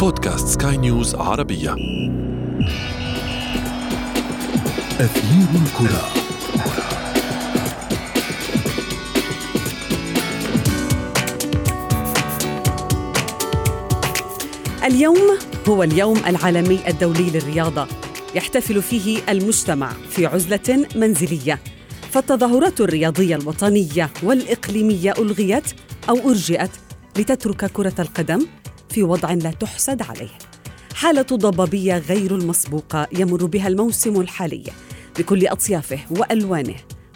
بودكاست سكاي نيوز عربية. أثير الكرة. اليوم هو اليوم العالمي الدولي للرياضة. يحتفل فيه المجتمع في عزلة منزلية. فالتظاهرات الرياضية الوطنية والإقليمية ألغيت أو أرجئت لتترك كرة القدم في وضع لا تحسد عليه. حالة ضبابية غير المسبوقة يمر بها الموسم الحالي بكل أطيافه وألوانه.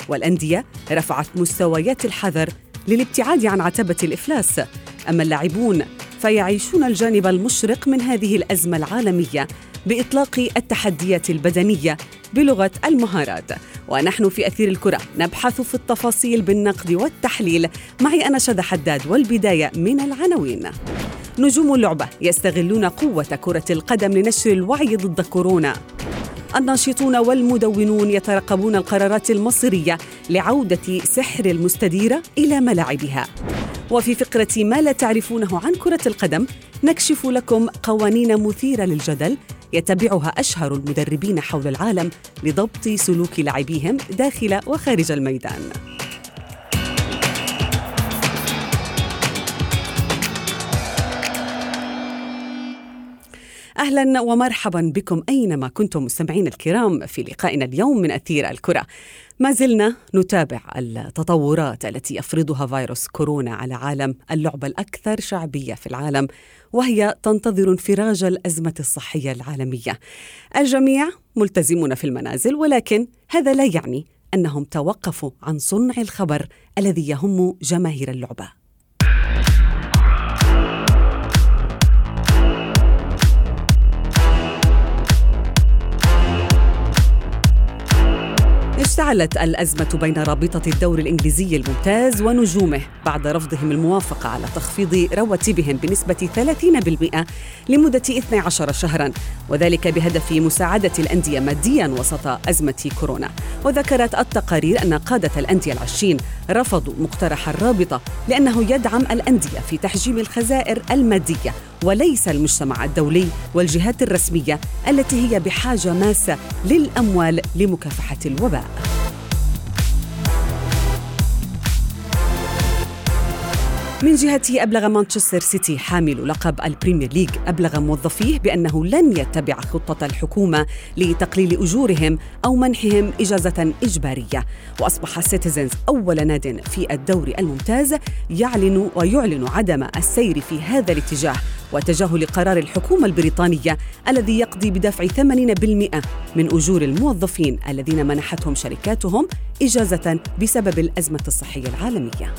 والأندية رفعت مستويات الحذر للابتعاد عن عتبة الإفلاس. أما اللاعبون فيعيشون الجانب المشرق من هذه الأزمة العالمية بإطلاق التحديات البدنية بلغة المهارات. ونحن في أثير الكرة نبحث في التفاصيل بالنقد والتحليل. معي أنا شذى حداد والبداية من العناوين. نجوم اللعبة يستغلون قوة كرة القدم لنشر الوعي ضد كورونا. الناشطون والمدونون يترقبون القرارات المصيرية لعودة سحر المستديرة إلى ملاعبها. وفي فقرة ما لا تعرفونه عن كرة القدم نكشف لكم قوانين مثيرة للجدل يتبعها أشهر المدربين حول العالم لضبط سلوك لاعبيهم داخل وخارج الميدان. أهلا ومرحبا بكم أينما كنتم مستمعين الكرام في لقائنا اليوم من أثير الكرة. ما زلنا نتابع التطورات التي يفرضها فيروس كورونا على عالم اللعبة الأكثر شعبية في العالم وهي تنتظر انفراج الأزمة الصحية العالمية. الجميع ملتزمون في المنازل ولكن هذا لا يعني أنهم توقفوا عن صنع الخبر الذي يهم جماهير اللعبة. اشتعلت الأزمة بين رابطة الدوري الإنجليزي الممتاز ونجومه بعد رفضهم الموافقة على تخفيض رواتبهم بنسبة 30% لمدة 12 شهرا وذلك بهدف مساعدة الأندية ماديا وسط أزمة كورونا. وذكرت التقارير أن قادة الأندية العشرين رفضوا مقترح الرابطة لأنه يدعم الأندية في تحجيم الخسائر المادية وليس المجتمع الدولي والجهات الرسمية التي هي بحاجة ماسة للأموال لمكافحة الوباء. من جهته أبلغ مانشستر سيتي حامل لقب البريمير ليج أبلغ موظفيه بأنه لن يتبع خطة الحكومة لتقليل أجورهم أو منحهم إجازة إجبارية. وأصبح سيتيزنز أول ناد في الدوري الممتاز يعلن ويعلن عدم السير في هذا الاتجاه وتجاهل قرار الحكومة البريطانية الذي يقضي بدفع 80% من أجور الموظفين الذين منحتهم شركاتهم إجازة بسبب الأزمة الصحية العالمية.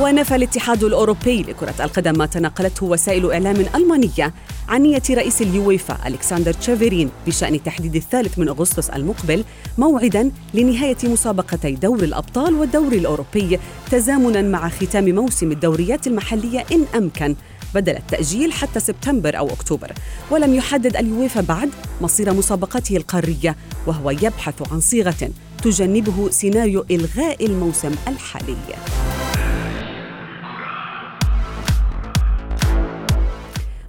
ونفى الاتحاد الأوروبي لكرة القدم ما تناقلته وسائل إعلام ألمانية عن نية رئيس اليويفا ألكسندر تشافيرين بشأن تحديد الثالث من أغسطس المقبل موعدا لنهاية مسابقتي دور الأبطال والدوري الأوروبي تزامنا مع ختام موسم الدوريات المحلية إن أمكن بدل التأجيل حتى سبتمبر أو أكتوبر. ولم يحدد اليويفا بعد مصير مسابقته القارية وهو يبحث عن صيغة تجنبه سيناريو إلغاء الموسم الحالي.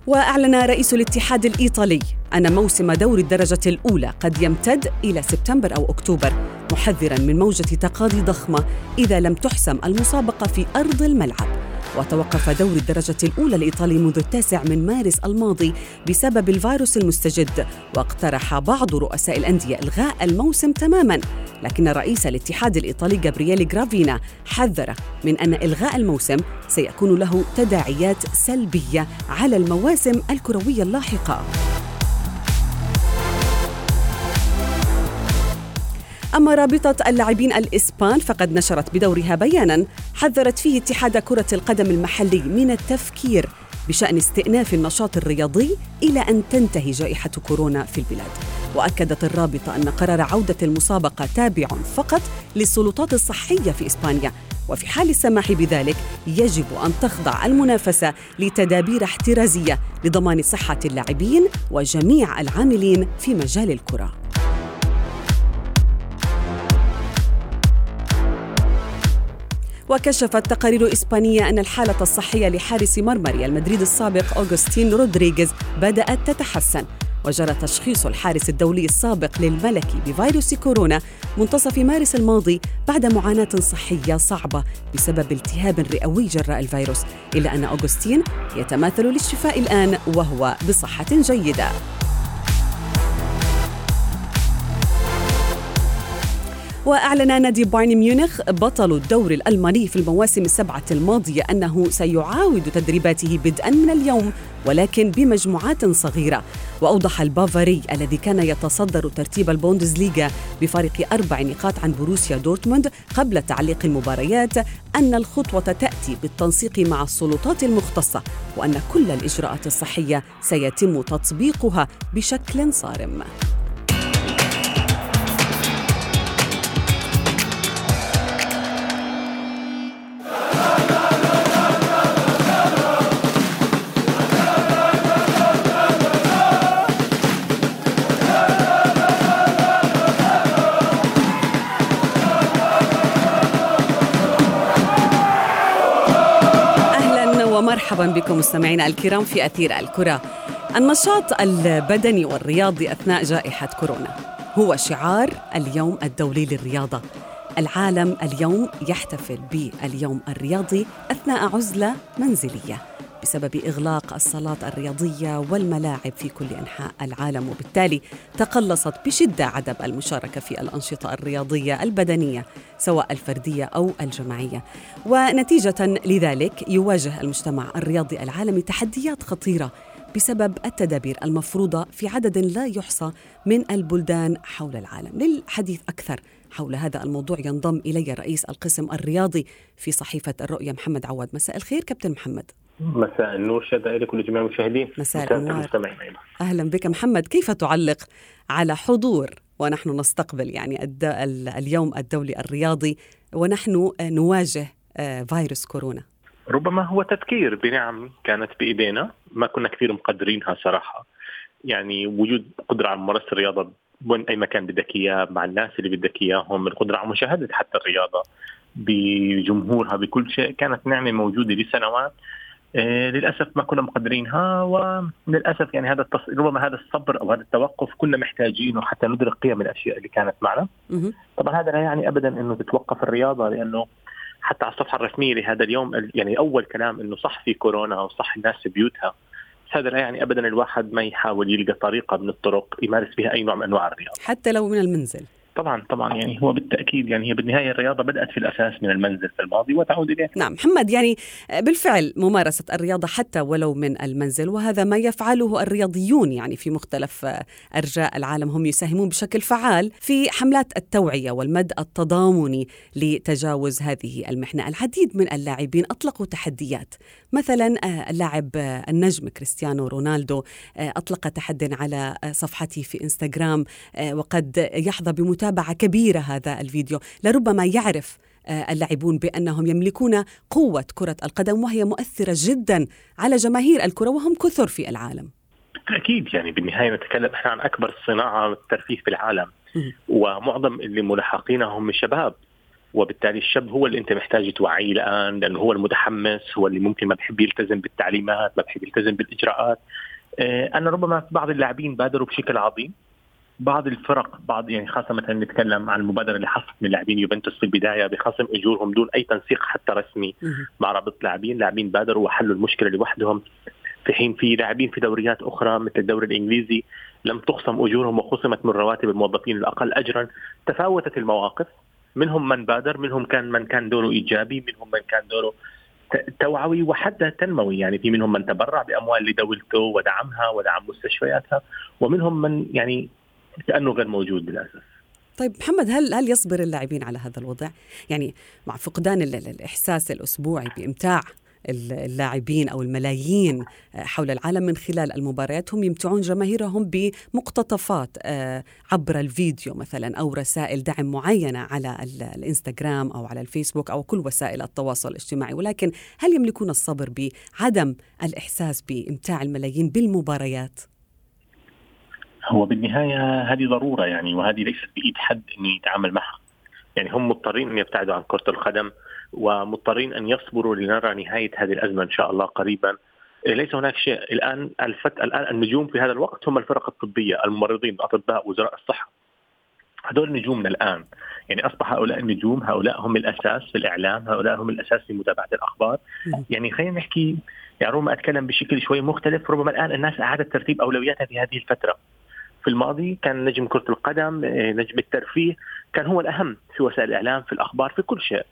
وأعلن رئيس الاتحاد الإيطالي أن موسم دور الدرجة الأولى قد يمتد إلى سبتمبر أو أكتوبر محذرا من موجة تقاضي ضخمة إذا لم تحسم المسابقة في أرض الملعب. وتوقف دور الدرجة الأولى الإيطالي منذ التاسع من مارس الماضي بسبب الفيروس المستجد واقترح بعض رؤساء الأندية إلغاء الموسم تماما. لكن رئيس الاتحاد الإيطالي جابرييل جرافينا حذر من أن إلغاء الموسم سيكون له تداعيات سلبية على المواسم الكروية اللاحقة. أما رابطة اللاعبين الإسبان فقد نشرت بدورها بيانا حذرت فيه اتحاد كرة القدم المحلي من التفكير بشأن استئناف النشاط الرياضي إلى أن تنتهي جائحة كورونا في البلاد. وأكدت الرابطة أن قرار عودة المسابقة تابع فقط للسلطات الصحية في إسبانيا وفي حال السماح بذلك يجب أن تخضع المنافسة لتدابير احترازية لضمان صحة اللاعبين وجميع العاملين في مجال الكرة. وكشفت تقارير إسبانية أن الحالة الصحية لحارس مرمى ريال مدريد السابق أوغستين رودريغيز بدأت تتحسن وجرى تشخيص الحارس الدولي السابق للملكي بفيروس كورونا منتصف مارس الماضي بعد معاناة صحية صعبة بسبب التهاب رئوي جراء الفيروس إلا أن أوغستين يتماثل للشفاء الآن وهو بصحة جيدة. وأعلن نادي بايرن ميونخ بطل الدوري الألماني في المواسم السبعة الماضية أنه سيعاود تدريباته بدءا من اليوم ولكن بمجموعات صغيرة. وأوضح البافاري الذي كان يتصدر ترتيب البوندسليغا بفارق أربع نقاط عن بروسيا دورتموند قبل تعليق المباريات أن الخطوة تأتي بالتنسيق مع السلطات المختصة وأن كل الإجراءات الصحية سيتم تطبيقها بشكل صارم. مرحبا بكم مستمعينا الكرام في أثير الكرة. النشاط البدني والرياضي أثناء جائحة كورونا. هو شعار اليوم الدولي للرياضة. العالم اليوم يحتفل باليوم الرياضي أثناء عزلة منزلية. بسبب إغلاق الصالات الرياضية والملاعب في كل أنحاء العالم. وبالتالي تقلصت بشدة عدم المشاركة في الأنشطة الرياضية البدنية سواء الفردية أو الجماعية. ونتيجة لذلك يواجه المجتمع الرياضي العالمي تحديات خطيرة بسبب التدابير المفروضة في عدد لا يحصى من البلدان حول العالم. للحديث أكثر حول هذا الموضوع ينضم إلي رئيس القسم الرياضي في صحيفة الرؤية محمد عواد. مساء الخير كابتن محمد. مساء النور شهادة لكم لجميع المشاهدين. مساء النور. أهلا بك. محمد كيف تعلق على حضور ونحن نستقبل يعني اليوم الدولي الرياضي ونحن نواجه آه، فيروس كورونا؟ ربما هو تذكير بنعم كانت بإيدينا. ما كنا كثير مقدرينها صراحة. يعني وجود قدرة على ممارسة الرياضة وين أي مكان بدك إياه مع الناس اللي بدك إياهم القدرة على مشاهدة حتى الرياضة بجمهورها بكل شيء. كانت نعمة موجودة لسنوات. للأسف ما كنا مقدرينها وللأسف يعني هذا التص... ربما هذا الصبر أو هذا التوقف كنا محتاجينه حتى ندرك قيم الأشياء اللي كانت معنا. طبعا هذا لا يعني ابدا إنه تتوقف الرياضة لأنه حتى على الصفحة الرسمية لهذا اليوم يعني أول كلام إنه صح في كورونا أو صح الناس في بيوتها بس هذا لا يعني ابدا الواحد ما يحاول يلقى طريقة من الطرق يمارس بها أي نوع من أنواع الرياضة. حتى لو من المنزل. طبعا طبعا يعني هو بالتأكيد يعني هي بالنهاية الرياضة بدأت في الأساس من المنزل في الماضي وتعود إليه. نعم محمد يعني بالفعل ممارسة الرياضة حتى ولو من المنزل وهذا ما يفعله الرياضيون يعني في مختلف أرجاء العالم هم يساهمون بشكل فعال في حملات التوعية والمد التضامني لتجاوز هذه المحنة. العديد من اللاعبين أطلقوا تحديات مثلا آه، اللاعب آه، النجم كريستيانو رونالدو آه، أطلق تحد على صفحته في إنستغرام وقد يحظى بمتابعه كبيرة هذا الفيديو لربما يعرف اللاعبون بأنهم يملكون قوة كرة القدم وهي مؤثرة جدا على جماهير الكرة وهم كثر في العالم. أكيد يعني بالنهاية نتكلم إحنا عن أكبر صناعة ترفيه في العالم. ومعظم اللي ملحقين هم الشباب. وبالتالي الشاب هو اللي أنت محتاج توعيه الآن لأنه هو المتحمس هو اللي ممكن ما بحب يلتزم بالتعليمات ما بحب يلتزم بالإجراءات. آه، أنا ربما بعض اللاعبين بادروا بشكل عظيم. بعض الفرق بعض يعني خاصة مثلا نتكلم عن المبادرة اللي حصلت من لاعبين يوفنتوس في البداية بخصم إجورهم دون أي تنسيق حتى رسمي مع رابطه لاعبين، لاعبين بادروا وحلوا المشكلة لوحدهم. في حين في لاعبين في دوريات أخرى مثل الدوري الإنجليزي لم تخصم أجورهم وخصمت من رواتب الموظفين الأقل اجرا، تفاوتت المواقف. منهم من بادر منهم كان من كان دوره إيجابي منهم من كان دوره توعوي وحتى تنموي. يعني في منهم من تبرع بأموال لدولته ودعمها ودعم مستشفياتها ومنهم من يعني كانه غير موجود للأسف طيب محمد هل هل يصبر اللاعبين على هذا الوضع؟ يعني مع فقدان الإحساس الأسبوعي بإمتاع اللاعبين أو الملايين حول العالم من خلال المباريات هم يمتعون جماهيرهم بمقتطفات آه، عبر الفيديو مثلا أو رسائل دعم معينة على الإنستغرام أو على الفيسبوك أو كل وسائل التواصل الاجتماعي ولكن هل يملكون الصبر بعدم الإحساس بإمتاع الملايين بالمباريات؟ هو بالنهاية هذه ضرورة يعني وهذه ليست بإيد حد إنه يتعامل معها. يعني هم مضطرين أن يبتعدوا عن كرة القدم ومضطرين أن يصبروا لنرى نهاية هذه الأزمة إن شاء الله قريبا. ليس هناك شيء. الآن الفت الآن النجوم في هذا الوقت هم الفرق الطبية الممرضين الأطباء وزراء الصحة. هذول نجومنا الآن. يعني أصبح هؤلاء النجوم هؤلاء هم الأساس في الإعلام هؤلاء هم الأساس في متابعة الأخبار. يعني خلينا نحكي يعني ربما أتكلم بشكل شوي مختلف ربما الآن الناس أعادت ترتيب أولوياتها في هذه الفترة. في الماضي كان نجم كرة القدم نجم الترفيه كان هو الأهم في وسائل الإعلام في الأخبار في كل شيء.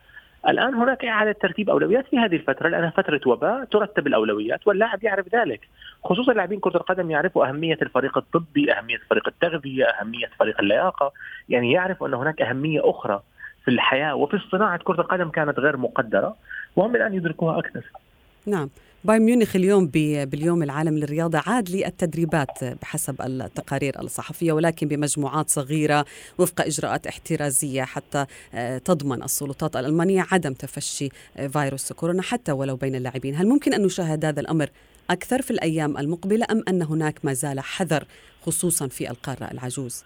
الآن هناك إعادة ترتيب أولويات في هذه الفترة لأنها فترة وباء ترتب الأولويات واللاعب يعرف ذلك. خصوصا لاعبين كرة القدم يعرفوا أهمية الفريق الطبي أهمية فريق التغذية أهمية فريق اللياقة. يعني يعرف أن هناك أهمية أخرى في الحياة وفي صناعة كرة القدم كانت غير مقدرة وهم الآن يدركوها أكثر. نعم. بايرن ميونخ اليوم باليوم العالمي للرياضة عاد للتدريبات بحسب التقارير الصحفية ولكن بمجموعات صغيرة وفق إجراءات احترازية حتى آه، تضمن السلطات الألمانية عدم تفشي آه، فيروس كورونا حتى ولو بين اللاعبين هل ممكن أن نشاهد هذا الأمر أكثر في الأيام المقبلة أم أن هناك ما زال حذر خصوصا في القارة العجوز؟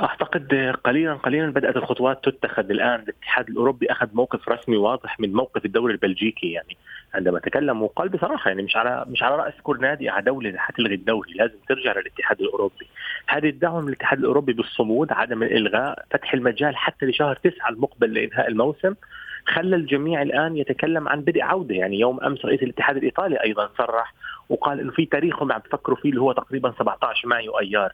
أعتقد قليلا قليلا بدأت الخطوات تتخذ الآن. الاتحاد الأوروبي أخذ موقف رسمي واضح من موقف الدوري البلجيكي يعني عندما تكلم وقال بصراحة يعني مش على مش على رأس كل نادي على دولة حتلغي الدوري لازم ترجع للاتحاد الأوروبي. هذه الدعوه من الاتحاد الأوروبي بالصمود عدم الإلغاء فتح المجال حتى لشهر تسعة المقبل لإنهاء الموسم خلى الجميع الآن يتكلم عن بدء عودة. يعني يوم أمس رئيس الاتحاد الإيطالي أيضا صرح وقال إنه في تاريخ هم عم تفكروا فيه اللي هو تقريبا 17 مايو أيار.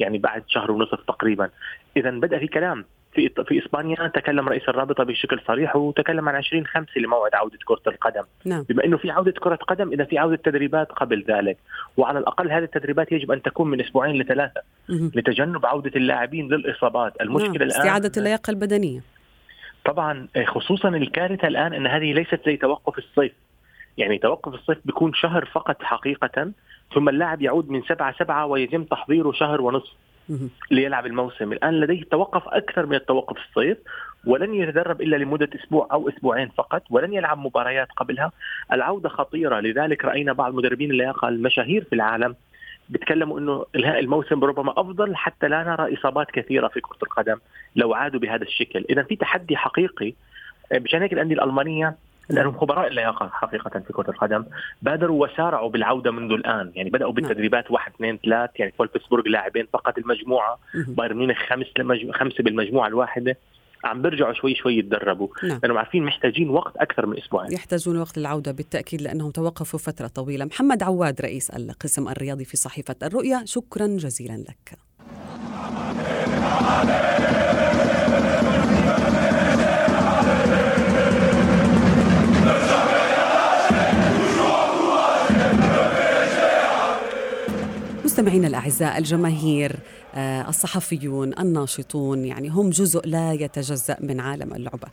يعني بعد شهر ونصف تقريبا اذا بدأ في كلام في في إسبانيا تكلم رئيس الرابطة بشكل صريح وتكلم عن 20 5 لموعد عودة كرة القدم نعم. بما إنه في عودة كرة قدم إذا في عودة تدريبات قبل ذلك وعلى الأقل هذه التدريبات يجب أن تكون من أسبوعين لثلاثة مم. لتجنب عودة اللاعبين للإصابات المشكلة نعم. الآن استعاده اللياقة البدنية طبعا خصوصا الكارثة الآن إن هذه ليست زي توقف الصيف يعني توقف الصيف بيكون شهر فقط حقيقه ثم اللاعب يعود من سبعة سبعة ويتم تحضيره شهر ونصف ليلعب الموسم. الآن لديه توقف أكثر من التوقف الصيف ولن يتدرب إلا لمدة أسبوع أو أسبوعين فقط ولن يلعب مباريات قبلها. العودة خطيرة لذلك رأينا بعض مدربين اللياقة المشاهير في العالم بيتكلموا إنه انهاء الموسم ربما أفضل حتى لا نرى إصابات كثيرة في كرة القدم لو عادوا بهذا الشكل، إذا في تحدي حقيقي مشان هيك الأندية الألمانية لانهم خبراء اللياقة حقيقة في كرة القدم بادروا وسارعوا بالعودة منذ الآن. يعني بدأوا بالتدريبات واحد اثنين ثلاث. يعني فولفسبورغ لاعبين فقط المجموعة. بايرن ميونخ خمس خمسة بالمجموعة الواحدة. عم بيرجعوا شوي شوي يتدربوا. نعم. لانهم عارفين محتاجين وقت أكثر من أسبوعين. يحتاجون وقت للعودة بالتأكيد لأنهم توقفوا فترة طويلة. محمد عواد رئيس القسم الرياضي في صحيفة الرؤيا شكرا جزيلا لك. مستمعينا الأعزاء الجماهير آه، الصحفيون الناشطون يعني هم جزء لا يتجزأ من عالم اللعبة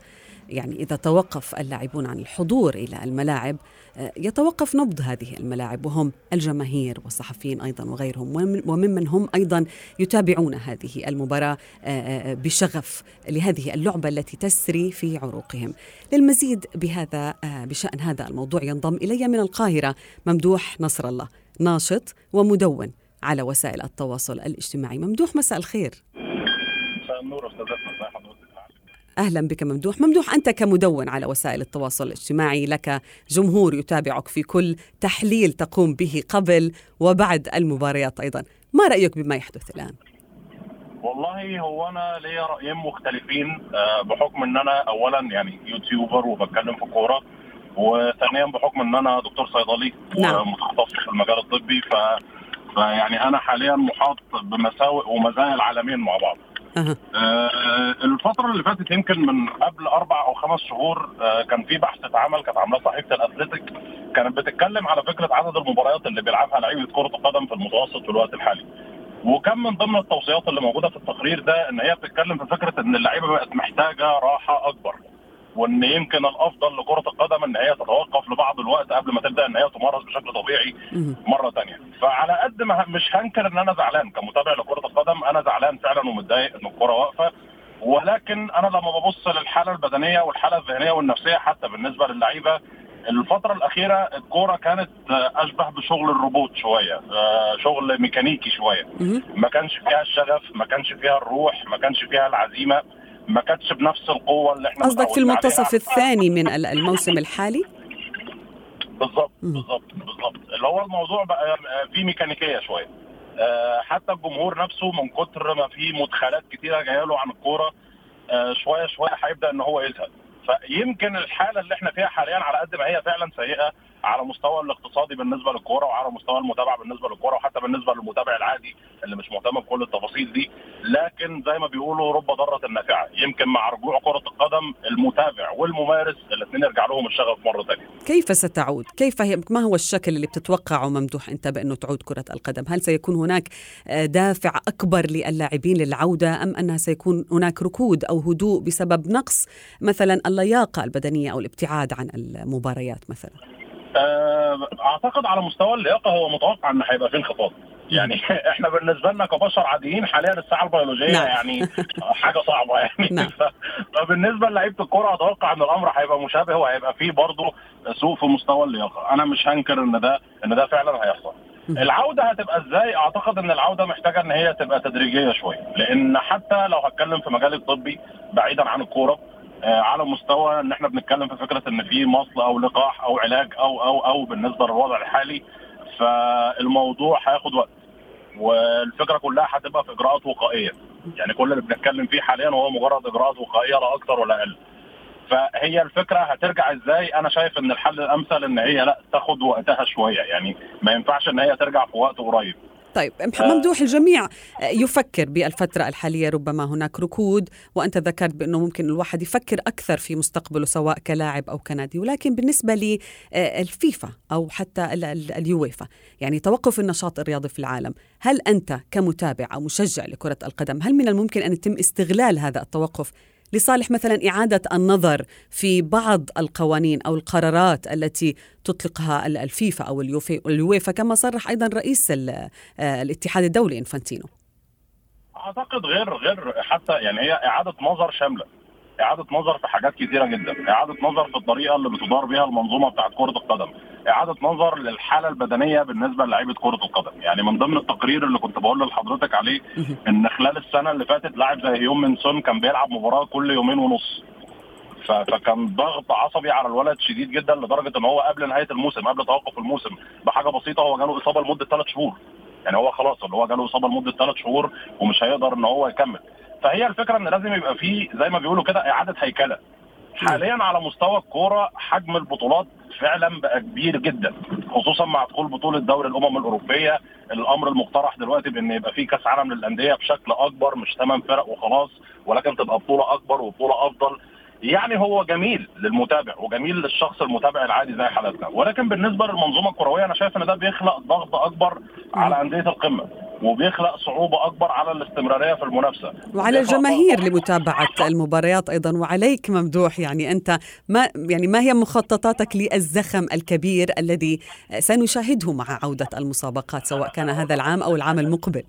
يعني إذا توقف اللاعبون عن الحضور إلى الملاعب آه، يتوقف نبض هذه الملاعب وهم الجماهير والصحفيين أيضا وغيرهم وممن هم أيضا يتابعون هذه المباراة آه، بشغف لهذه اللعبة التي تسري في عروقهم. للمزيد بهذا بشأن هذا الموضوع ينضم إلي من القاهرة ممدوح نصر الله ناشط ومدون على وسائل التواصل الاجتماعي. ممدوح مساء الخير. مساء النور أهلا بك ممدوح. ممدوح أنت كمدون على وسائل التواصل الاجتماعي لك جمهور يتابعك في كل تحليل تقوم به قبل وبعد المباريات أيضا. ما رأيك بما يحدث الآن؟ والله هو أنا ليا رأيين مختلفين آه، بحكم إن أنا اولا يعني يوتيوبر وبتكلم في كورة وثانيا بحكم إن أنا دكتور صيدلي نعم. ومتخصص في المجال الطبي ف فيعني أنا حاليا محاط بمساوئ ومزايا العالمين مع بعض آه الفترة اللي فاتت يمكن من قبل أربع أو خمس شهور آه كان في بحث اتعمل كانت عاملاه صحيفة الأثليتيك كانت بتتكلم على فكرة عدد المباريات اللي بيلعبها لعيبة كرة القدم في المتوسط في الوقت الحالي. وكان من ضمن التوصيات اللي موجودة في التقرير ده إن هي بتتكلم في فكرة إن اللعيبة بقت محتاجة راحة أكبر. وإن يمكن الأفضل لكرة القدم إن هي تتوقف لبعض الوقت قبل ما تبدأ إن هي تمارس بشكل طبيعي مرة ثانية فعلى قد ما مش هنكر إن أنا زعلان كمتابع لكرة القدم أنا زعلان فعلا ومتضايق إن الكرة واقفة. ولكن أنا لما ببص للحالة البدنية والحالة الذهنية والنفسية حتى بالنسبة للعيبة الفترة الأخيرة الكورة كانت أشبه بشغل الروبوت شوية شغل ميكانيكي شوية. ما كانش فيها الشغف ما كانش فيها الروح ما كانش فيها العزيمة. ما كانتش بنفس القوة اللي إحنا قصدك في المنتصف الثاني من الموسم الحالي؟ بالظبط بالظبط بالظبط. اللي هو الموضوع بقى فيه ميكانيكية شوية. آه، حتى الجمهور نفسه من كتر ما في مدخلات كتيرة جاية له عن الكورة آه، شوية شوية هيبدأ إن هو يزهق. فيمكن الحالة اللي إحنا فيها حاليا على قد ما هي فعلا سيئة على مستوى الاقتصادي بالنسبة للكورة وعلى مستوى المتابعة بالنسبة للكورة وحتى بالنسبة للمتابع العادي اللي مش مهتم بكل التفاصيل دي لكن زي ما بيقولوا رب ضاره نافعه يمكن مع رجوع كرة القدم المتابع والممارس الاثنين يرجع لهم الشغف مرة ثانية كيف ستعود؟ كيف هي ما هو الشكل اللي بتتوقعه ممدوح انت بأنه تعود كرة القدم؟ هل سيكون هناك دافع أكبر للاعبين للعودة أم أنها سيكون هناك ركود أو هدوء بسبب نقص مثلا اللياقة البدنية أو الابتعاد عن المباريات مثلا؟ أعتقد على مستوى اللياقة هو متوقع ان هيبقى في انخفاض. يعني إحنا بالنسبة لنا كبشر عاديين حاليا الساعة البيولوجية نعم. يعني حاجة صعبة يعني. نعم. فبالنسبة للعيبة الكوره أتوقع إن الأمر هيبقى مشابه وهيبقى فيه برضه سوء في مستوى اللياقة. أنا مش هنكر إن ده إن ده فعلا هيحصل. العودة هتبقى إزاي؟ أعتقد إن العودة محتاجة إن هي تبقى تدريجية شوية. لأن حتى لو هتكلم في مجال الطبي بعيدا عن الكورة على مستوى إن إحنا بنتكلم في فكرة إن في مصل أو لقاح أو علاج أو أو أو بالنسبة للوضع الحالي فالموضوع هياخد وقت والفكرة كلها هتبقى في إجراءات وقائية. يعني كل اللي بنتكلم فيه حاليا هو مجرد إجراءات وقائية لا أكثر ولا أقل. فهي الفكرة هترجع إزاي؟ أنا شايف إن الحل الأمثل إن هي لأ تاخد وقتها شوية. يعني ما ينفعش إن هي ترجع في وقت قريب. طيب ممدوح الجميع يفكر بالفترة الحالية ربما هناك ركود وأنت ذكرت بأنه ممكن الواحد يفكر أكثر في مستقبله سواء كلاعب أو كنادي ولكن بالنسبة للفيفا أو حتى اليويفا يعني توقف النشاط الرياضي في العالم هل أنت كمتابع أو مشجع لكرة القدم هل من الممكن أن يتم استغلال هذا التوقف لصالح مثلا إعادة النظر في بعض القوانين أو القرارات التي تطلقها الفيفا أو اليويفا كما صرح أيضا رئيس الاتحاد الدولي إنفانتينو. أعتقد غير غير حتى يعني هي إعادة نظر شاملة. إعادة نظر في حاجات كثيرة جدا. إعادة نظر في الطريقة اللي بتدار بها المنظومة بتاعت كرة القدم. إعادة نظر للحالة البدنية بالنسبة للاعيبة كرة القدم. يعني من ضمن التقرير اللي كنت بقول لحضرتك عليه إن خلال السنة اللي فاتت لاعب زي هيوم من سون كان بيلعب مباراة كل يومين ونص. فكان ضغط عصبي على الولد شديد جدا لدرجة إن هو قبل نهاية الموسم قبل توقف الموسم بحاجة بسيطة هو جاله إصابة لمدة ثلاث شهور. يعني هو خلاص اللي هو جاله إصابة لمدة ثلاث شهور ومش هيقدر إن هو يكمل. فهي الفكرة إن لازم يبقى فيه زي ما بيقولوا كده إعادة هيكلة. حاليا على مستوى الكورة حجم البطولات فعلا بقى كبير جدا خصوصا مع دخول بطولة دوري الأمم الأوروبية. الأمر المقترح دلوقتي بإن يبقى فيه كأس عالم للأندية بشكل أكبر مش ثمان فرق وخلاص ولكن تبقى بطولة أكبر وبطولة أفضل. يعني هو جميل للمتابع وجميل للشخص المتابع العادي زي حالتنا. ولكن بالنسبة للمنظومة الكروية أنا شايف إن ده بيخلق ضغط أكبر على أندية القمة. وبيخلق صعوبة أكبر على الاستمرارية في المنافسة. وعلى الجماهير لمتابعة المباريات أيضا. وعليك ممدوح يعني أنت ما يعني ما هي مخططاتك للزخم الكبير الذي سنشاهده مع عودة المسابقات سواء كان هذا العام أو العام المقبل؟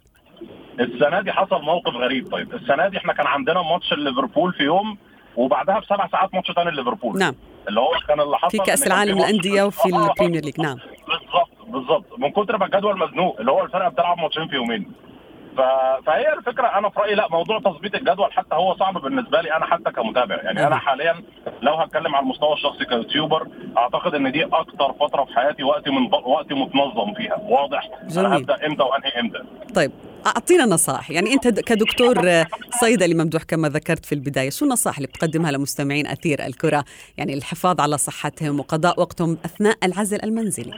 السنة دي حصل موقف غريب. طيب السنة دي إحنا كان عندنا ماتش ليفربول في يوم وبعدها بسبع ساعات ماتش ثاني ليفربول. نعم. اللي هو كان اللي حصل في كأس العالم للأندية وفي البريمير ليج. نعم. بالظبط. بالظبط. من كتر ما الجدول مزنوق اللي هو الفرقة بتلعب ماتشين في يومين. ف... فهي الفكرة أنا في رأيي لا موضوع تظبيط الجدول حتى هو صعب بالنسبة لي أنا حتى كمتابع. يعني أنا حاليا لو هتكلم على المستوى الشخصي ك YouTuber أعتقد إن دي أكتر فترة في حياتي وقتي من وقتي متنظم فيها. واضح. جميل. أنا هبدأ إمتى وأنهي إمتى. طيب أعطينا نصائح. يعني أنت كدكتور صيدلي ممدوح كما ذكرت في البداية شو النصائح اللي بتقدمها لمستمعين أثير الكرة؟ يعني الحفاظ على صحتهم وقضاء وقتهم أثناء العزل المنزلي.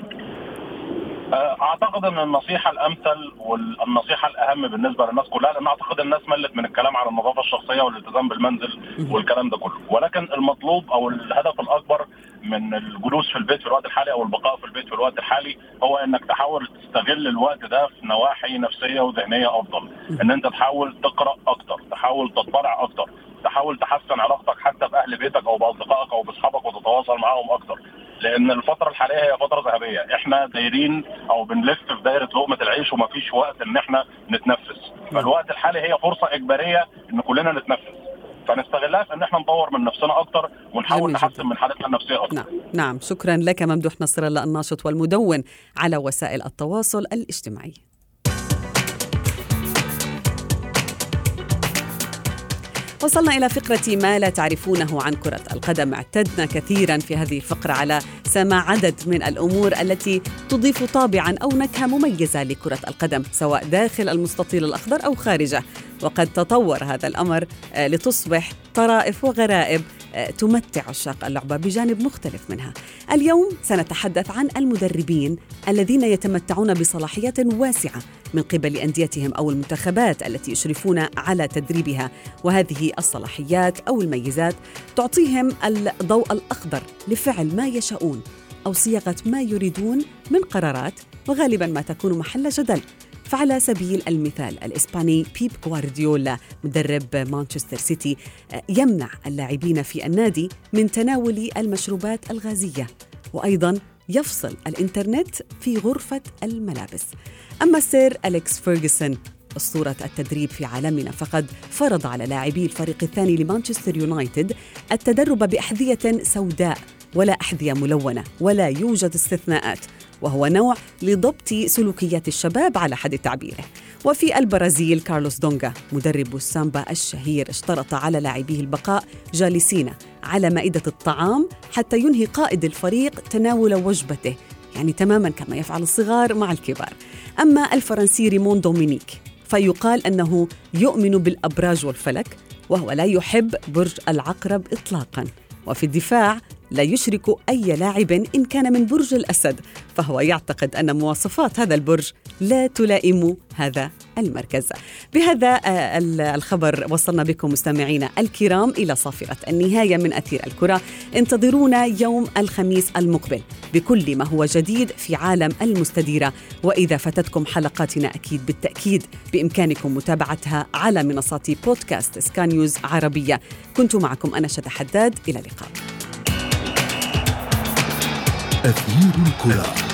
أعتقد إن النصيحة الأمثل والنصيحة الأهم بالنسبة للناس كلها لأن أعتقد الناس ملت من الكلام على النظافة الشخصية والالتزام بالمنزل والكلام ده كله. ولكن المطلوب أو الهدف الأكبر من الجلوس في البيت في الوقت الحالي أو البقاء في البيت في الوقت الحالي هو إنك تحاول تستغل الوقت ده في نواحي نفسية وذهنية أفضل. إن أنت تحاول تقرأ أكتر تحاول تطلع أكتر تحاول تحسن علاقتك حتى بأهل بيتك أو بأصدقائك أو بأصحابك وتتواصل معاهم أكتر. لأن الفترة الحالية هي فترة ذهبية. إحنا دايرين أو بنلف في دايرة لقمة العيش ومفيش وقت إن إحنا نتنفس. فالوقت الحالي هي فرصة إجبارية إن كلنا نتنفس. فنستغلها في إن إحنا نطور من نفسنا أكتر ونحاول نحسن من حالتنا النفسية أكتر. نعم نعم. شكرا لك ممدوح نصر الله الناشط والمدون على وسائل التواصل الاجتماعي. وصلنا إلى فقرة ما لا تعرفونه عن كرة القدم. اعتدنا كثيرا في هذه الفقرة على سماع عدد من الأمور التي تضيف طابعا أو نكهة مميزة لكرة القدم سواء داخل المستطيل الأخضر أو خارجه. وقد تطور هذا الأمر آه، لتصبح طرائف وغرائب تمتع عشاق اللعبة بجانب مختلف منها. اليوم سنتحدث عن المدربين الذين يتمتعون بصلاحيات واسعة من قبل أنديتهم أو المنتخبات التي يشرفون على تدريبها وهذه الصلاحيات أو الميزات تعطيهم الضوء الأخضر لفعل ما يشاءون أو صياغة ما يريدون من قرارات وغالبا ما تكون محل جدل. فعلى سبيل المثال الإسباني بيب غوارديولا مدرب مانشستر سيتي يمنع اللاعبين في النادي من تناول المشروبات الغازية. وأيضا يفصل الإنترنت في غرفة الملابس. أما السير أليكس فيرغسون أسطورة التدريب في عالمنا فقد فرض على لاعبي الفريق الثاني لمانشستر يونايتد التدرب بأحذية سوداء ولا أحذية ملونة ولا يوجد استثناءات. وهو نوع لضبط سلوكيات الشباب على حد تعبيره. وفي البرازيل كارلوس دونغا مدرب السامبا الشهير اشترط على لاعبيه البقاء جالسين على مائدة الطعام حتى ينهي قائد الفريق تناول وجبته يعني تماما كما يفعل الصغار مع الكبار. أما الفرنسي ريمون دومينيك فيقال أنه يؤمن بالأبراج والفلك وهو لا يحب برج العقرب إطلاقا. وفي الدفاع لا يشرك أي لاعب إن كان من برج الأسد فهو يعتقد أن مواصفات هذا البرج لا تلائم هذا المركز. بهذا آه، الخبر وصلنا بكم مستمعينا الكرام إلى صافرة النهاية من أثير الكرة. انتظرونا يوم الخميس المقبل بكل ما هو جديد في عالم المستديرة. وإذا فاتتكم حلقاتنا أكيد بالتأكيد بإمكانكم متابعتها على منصات بودكاست سكان نيوز عربية. كنت معكم أنا شذى حداد. إلى اللقاء. أثير الكرة.